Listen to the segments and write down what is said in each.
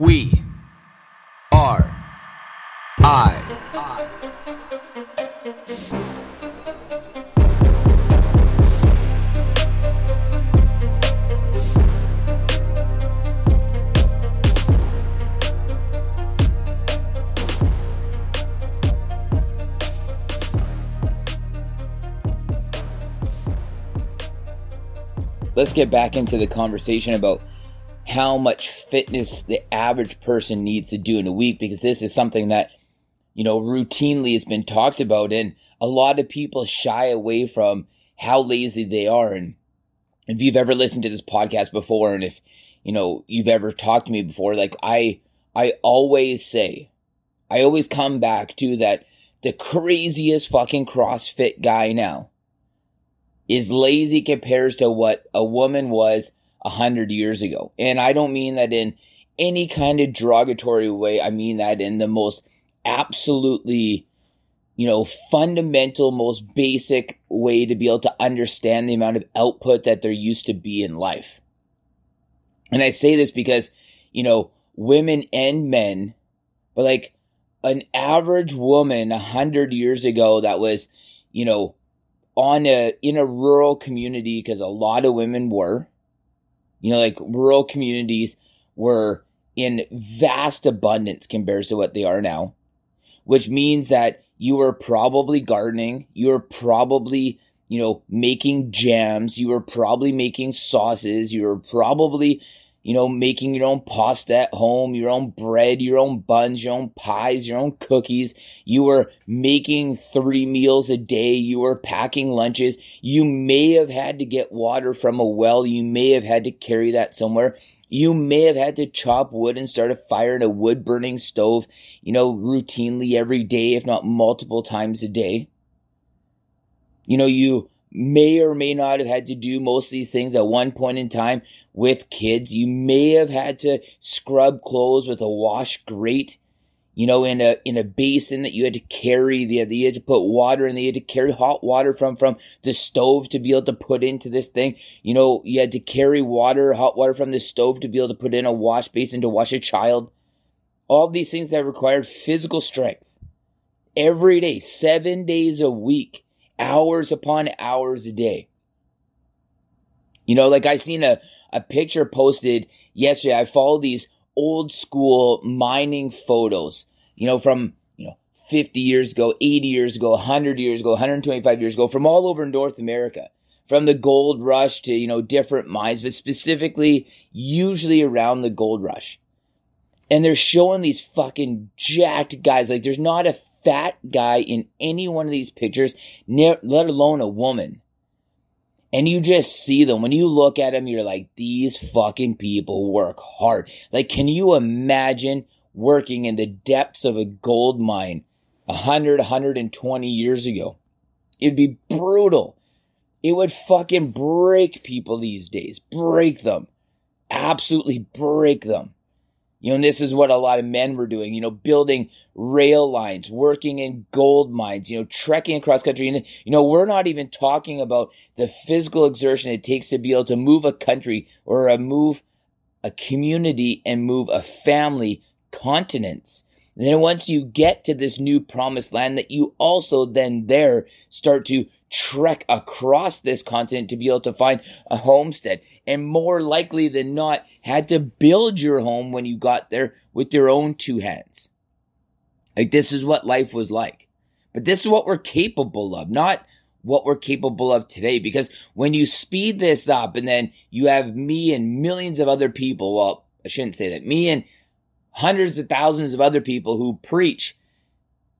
We are I. Let's get back into the conversation about how much fitness the average person needs to do in a week because this is something that you know routinely has been talked about and a lot of people shy away from how lazy they are. And if you've ever listened to this podcast before and if you know you've ever talked to me before like i i always say i always come back to that the craziest fucking crossfit guy now is lazy compares to what a woman was a hundred years ago. And I don't mean that in any kind of derogatory way. I mean that in the most absolutely, you know, fundamental, most basic way to be able to understand the amount of output that there used to be in life. And I say this because, you know, women and men, but like an average woman a hundred years ago that was, you know, on a in a rural community because a lot of women were you know like rural communities were in vast abundance compared to what they are now which means that you were probably gardening you were probably you know making jams you were probably making sauces you were probably you know, making your own pasta at home, your own bread, your own buns, your own pies, your own cookies. You were making three meals a day. You were packing lunches. You may have had to get water from a well. You may have had to carry that somewhere. You may have had to chop wood and start a fire in a wood burning stove, you know, routinely every day, if not multiple times a day. You know, you may or may not have had to do most of these things at one point in time with kids. You may have had to scrub clothes with a wash grate, you know, in a in a basin that you had to carry. The you had to put water in. You had to carry hot water from from the stove to be able to put into this thing. You know, you had to carry water, hot water from the stove to be able to put in a wash basin to wash a child. All these things that required physical strength every day, seven days a week hours upon hours a day. You know, like I seen a, a picture posted yesterday. I follow these old school mining photos, you know, from, you know, 50 years ago, 80 years ago, 100 years ago, 125 years ago, from all over North America, from the gold rush to, you know, different mines, but specifically, usually around the gold rush. And they're showing these fucking jacked guys. Like, there's not a fat guy in any one of these pictures, let alone a woman. And you just see them. When you look at them, you're like, these fucking people work hard. Like, can you imagine working in the depths of a gold mine 100, 120 years ago? It'd be brutal. It would fucking break people these days. Break them. Absolutely break them. You know, and this is what a lot of men were doing, you know, building rail lines, working in gold mines, you know, trekking across country. And, you know, we're not even talking about the physical exertion it takes to be able to move a country or a move a community and move a family continents. And then once you get to this new promised land, that you also then there start to trek across this continent to be able to find a homestead. And more likely than not, had to build your home when you got there with your own two hands. Like, this is what life was like. But this is what we're capable of, not what we're capable of today. Because when you speed this up and then you have me and millions of other people, well, I shouldn't say that, me and hundreds of thousands of other people who preach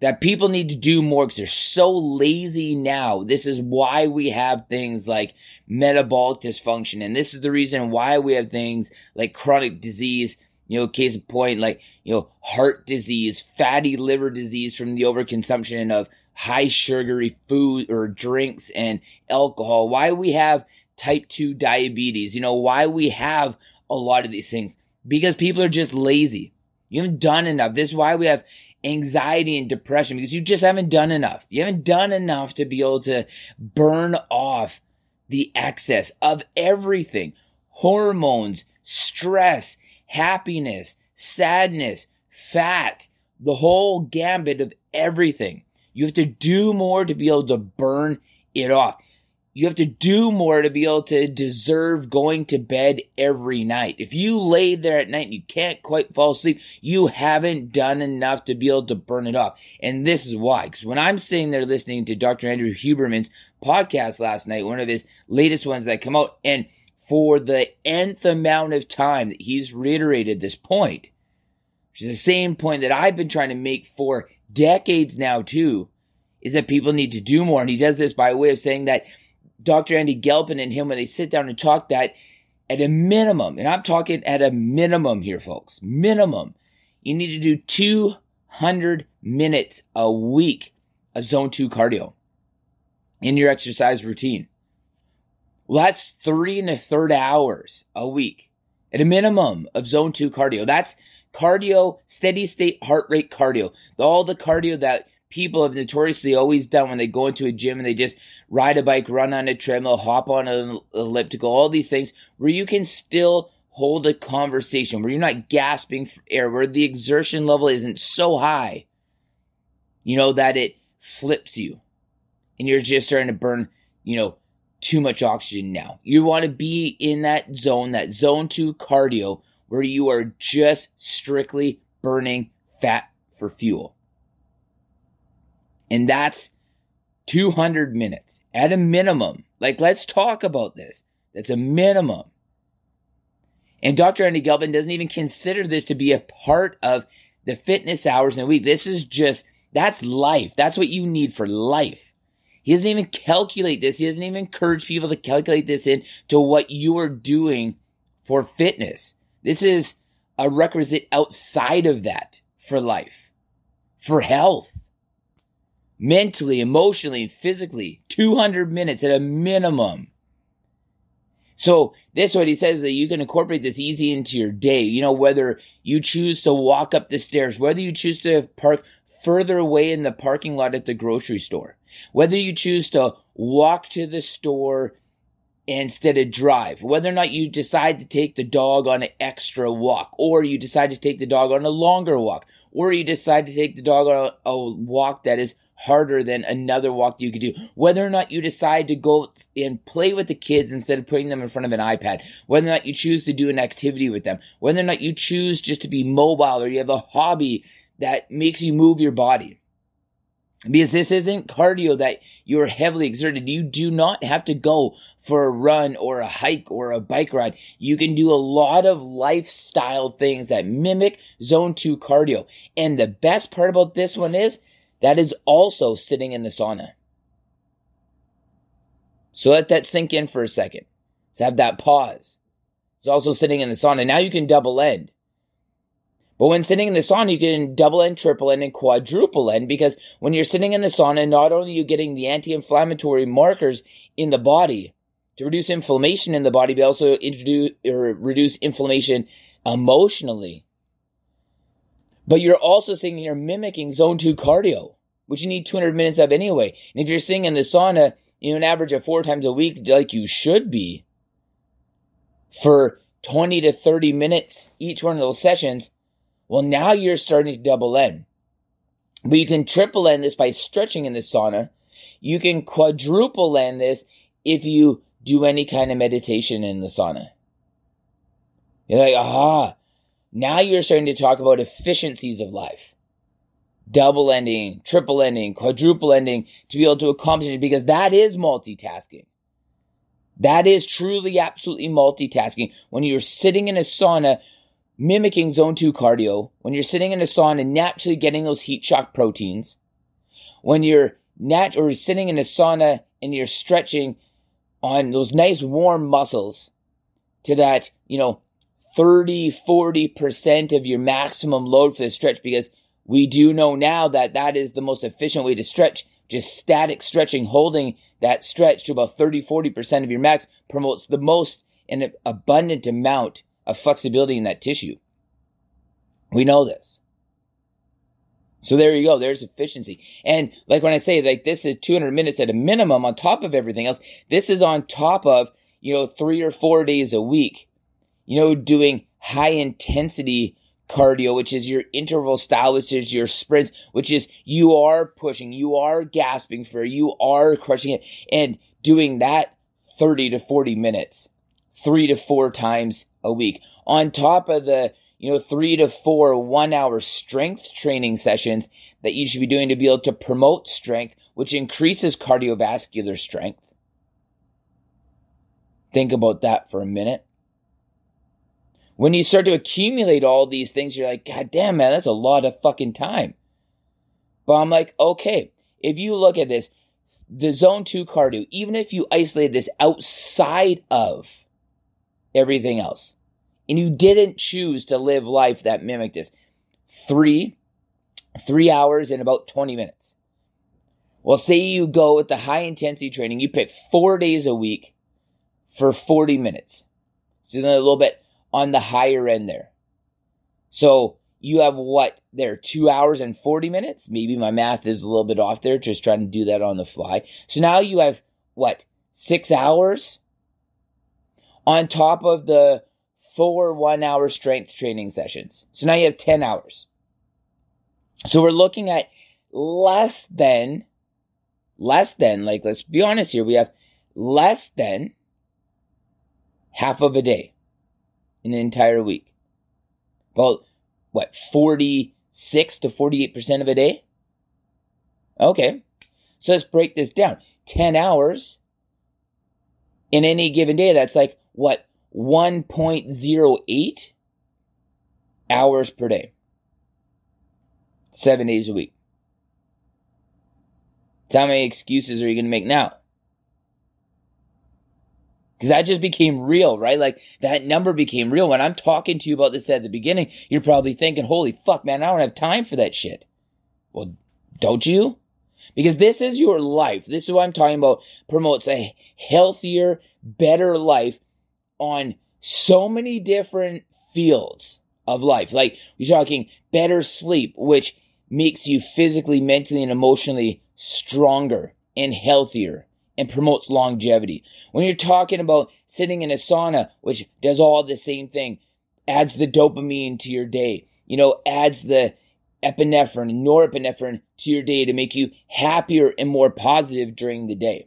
that people need to do more because they're so lazy now. This is why we have things like metabolic dysfunction. And this is the reason why we have things like chronic disease, you know, case in point, like, you know, heart disease, fatty liver disease from the overconsumption of high sugary food or drinks and alcohol, why we have type 2 diabetes, you know, why we have a lot of these things. Because people are just lazy. You haven't done enough. This is why we have anxiety and depression because you just haven't done enough. You haven't done enough to be able to burn off the excess of everything hormones, stress, happiness, sadness, fat, the whole gambit of everything. You have to do more to be able to burn it off. You have to do more to be able to deserve going to bed every night. If you lay there at night and you can't quite fall asleep, you haven't done enough to be able to burn it off. And this is why. Because when I'm sitting there listening to Dr. Andrew Huberman's podcast last night, one of his latest ones that come out, and for the nth amount of time that he's reiterated this point, which is the same point that I've been trying to make for decades now too, is that people need to do more. And he does this by way of saying that Dr. Andy Galpin and him, when they sit down and talk, that at a minimum, and I'm talking at a minimum here, folks, minimum, you need to do 200 minutes a week of zone two cardio in your exercise routine. Well, that's three and a third hours a week at a minimum of zone two cardio. That's cardio, steady state heart rate cardio. All the cardio that people have notoriously always done when they go into a gym and they just ride a bike, run on a treadmill, hop on an elliptical, all these things where you can still hold a conversation, where you're not gasping for air, where the exertion level isn't so high, you know, that it flips you and you're just starting to burn, you know, too much oxygen now. You want to be in that zone, that zone two cardio, where you are just strictly burning fat for fuel. And that's 200 minutes at a minimum. Like, let's talk about this. That's a minimum. And Dr. Andy Galpin doesn't even consider this to be a part of the fitness hours in a week. This is just, that's life. That's what you need for life. He doesn't even calculate this. He doesn't even encourage people to calculate this into what you are doing for fitness. This is a requisite outside of that for life, for health mentally, emotionally, and physically. 200 minutes at a minimum. So this what he says that you can incorporate this easy into your day. You know, whether you choose to walk up the stairs, whether you choose to park further away in the parking lot at the grocery store, whether you choose to walk to the store instead of drive, whether or not you decide to take the dog on an extra walk, or you decide to take the dog on a longer walk, or you decide to take the dog on a, a walk that is harder than another walk you could do. Whether or not you decide to go and play with the kids instead of putting them in front of an iPad, whether or not you choose to do an activity with them, whether or not you choose just to be mobile or you have a hobby that makes you move your body. Because this isn't cardio that you're heavily exerted. You do not have to go for a run or a hike or a bike ride. You can do a lot of lifestyle things that mimic zone two cardio. And the best part about this one is that is also sitting in the sauna. So let that sink in for a second. Let's have that pause. It's also sitting in the sauna. Now you can double end. But when sitting in the sauna, you can double end, triple end, and quadruple end because when you're sitting in the sauna, not only are you getting the anti-inflammatory markers in the body to reduce inflammation in the body, but also introduce or reduce inflammation emotionally. But you're also sitting here mimicking zone two cardio, which you need 200 minutes of anyway. And if you're sitting in the sauna, you know, an average of four times a week, like you should be, for 20 to 30 minutes each one of those sessions, well, now you're starting to double end. But you can triple end this by stretching in the sauna. You can quadruple end this if you do any kind of meditation in the sauna. You're like, aha, now you're starting to talk about efficiencies of life. Double ending, triple ending, quadruple ending to be able to accomplish it because that is multitasking. That is truly, absolutely multitasking. When you're sitting in a sauna, mimicking zone two cardio, when you're sitting in a sauna, naturally getting those heat shock proteins, when you're nat or sitting in a sauna and you're stretching on those nice warm muscles to that, you know, 30, 40% of your maximum load for the stretch because we do know now that that is the most efficient way to stretch. Just static stretching, holding that stretch to about 30, 40% of your max promotes the most and abundant amount of flexibility in that tissue. We know this. So there you go. There's efficiency. And like when I say like this is 200 minutes at a minimum on top of everything else, this is on top of, you know, three or four days a week you know, doing high intensity cardio, which is your interval style, which is your sprints, which is you are pushing, you are gasping for, you are crushing it, and doing that 30 to 40 minutes, three to four times a week. On top of the, you know, three to four one hour strength training sessions that you should be doing to be able to promote strength, which increases cardiovascular strength. Think about that for a minute when you start to accumulate all these things, you're like, God damn, man, that's a lot of fucking time. But I'm like, okay, if you look at this, the zone two cardio, even if you isolate this outside of everything else, and you didn't choose to live life that mimicked this, three, three hours in about 20 minutes. Well, say you go with the high intensity training, you pick four days a week for 40 minutes. So then a little bit on the higher end there. So you have what there, two hours and 40 minutes? Maybe my math is a little bit off there, just trying to do that on the fly. So now you have what, six hours on top of the four one hour strength training sessions. So now you have 10 hours. So we're looking at less than, less than, like, let's be honest here, we have less than half of a day in an entire week. About, what, 46 to 48% of a day? Okay. So let's break this down. 10 hours in any given day, that's like, what, 1.08 hours per day. Seven days a week. So how many excuses are you going to make now? Because that just became real, right? Like that number became real. When I'm talking to you about this at the beginning, you're probably thinking, holy fuck, man, I don't have time for that shit. Well, don't you? Because this is your life. This is what I'm talking about. Promotes a healthier, better life on so many different fields of life. Like we're talking better sleep, which makes you physically, mentally, and emotionally stronger and healthier and promotes longevity. When you're talking about sitting in a sauna, which does all the same thing, adds the dopamine to your day, you know, adds the epinephrine norepinephrine to your day to make you happier and more positive during the day.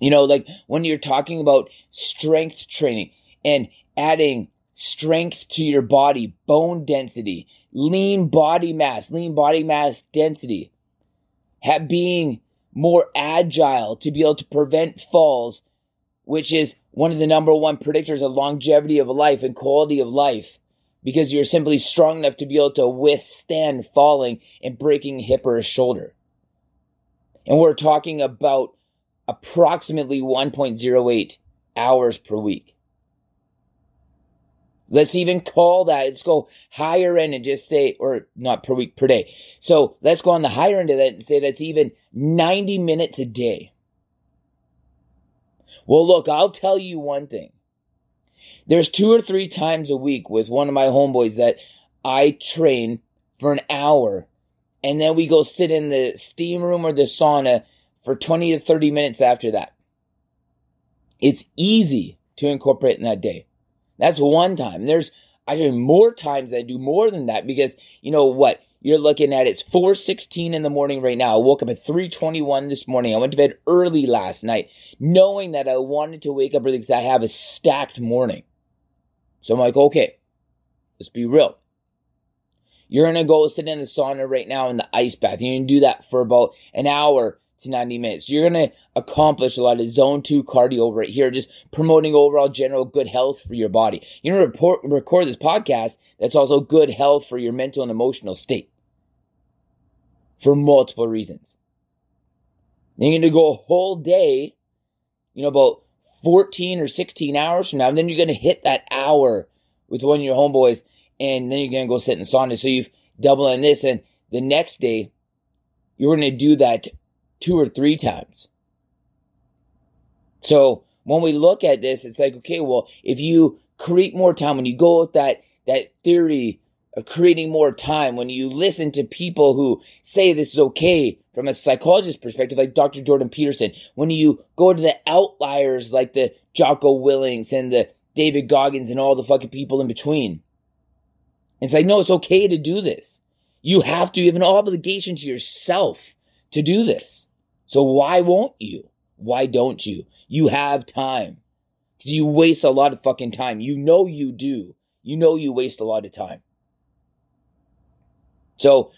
You know, like when you're talking about strength training and adding strength to your body, bone density, lean body mass, lean body mass density, being more agile to be able to prevent falls, which is one of the number one predictors of longevity of life and quality of life because you're simply strong enough to be able to withstand falling and breaking hip or shoulder. And we're talking about approximately 1.08 hours per week. Let's even call that, let's go higher end and just say, or not per week, per day. So let's go on the higher end of that and say that's even 90 minutes a day. Well, look, I'll tell you one thing. There's two or three times a week with one of my homeboys that I train for an hour and then we go sit in the steam room or the sauna for 20 to 30 minutes after that. It's easy to incorporate in that day. That's one time. There's I do more times I do more than that because you know what? You're looking at it's 4:16 in the morning right now. I woke up at 3:21 this morning. I went to bed early last night, knowing that I wanted to wake up early because I have a stacked morning. So I'm like, okay, let's be real. You're gonna go sit in the sauna right now in the ice bath. You're gonna do that for about an hour to 90 minutes. You're going to accomplish a lot of zone two cardio right here, just promoting overall general good health for your body. You're going to record this podcast that's also good health for your mental and emotional state for multiple reasons. Then you're going to go a whole day, you know, about 14 or 16 hours from now, and then you're going to hit that hour with one of your homeboys, and then you're going to go sit in sauna. So you've doubled on this, and the next day, you're going to do that two or three times. So when we look at this, it's like, okay, well, if you create more time, when you go with that, that theory of creating more time, when you listen to people who say this is okay from a psychologist perspective, like Dr. Jordan Peterson, when you go to the outliers like the Jocko Willinks and the David Goggins and all the fucking people in between, It's like, no, it's okay to do this. You have to, you have an obligation to yourself to do this. So why won't you? Why don't you? You have time. Because you waste a lot of fucking time. You know you do. You know you waste a lot of time. So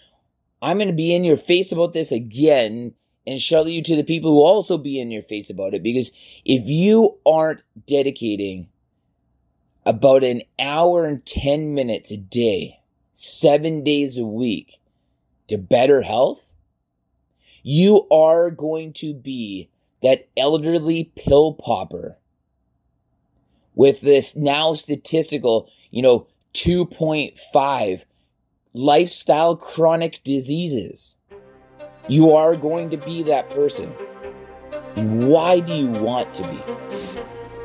I'm going to be in your face about this again and show you to the people who also be in your face about it. Because if you aren't dedicating about an hour and 10 minutes a day, seven days a week to better health, you are going to be that elderly pill popper with this now statistical, you know, 2.5 lifestyle chronic diseases. You are going to be that person. Why do you want to be?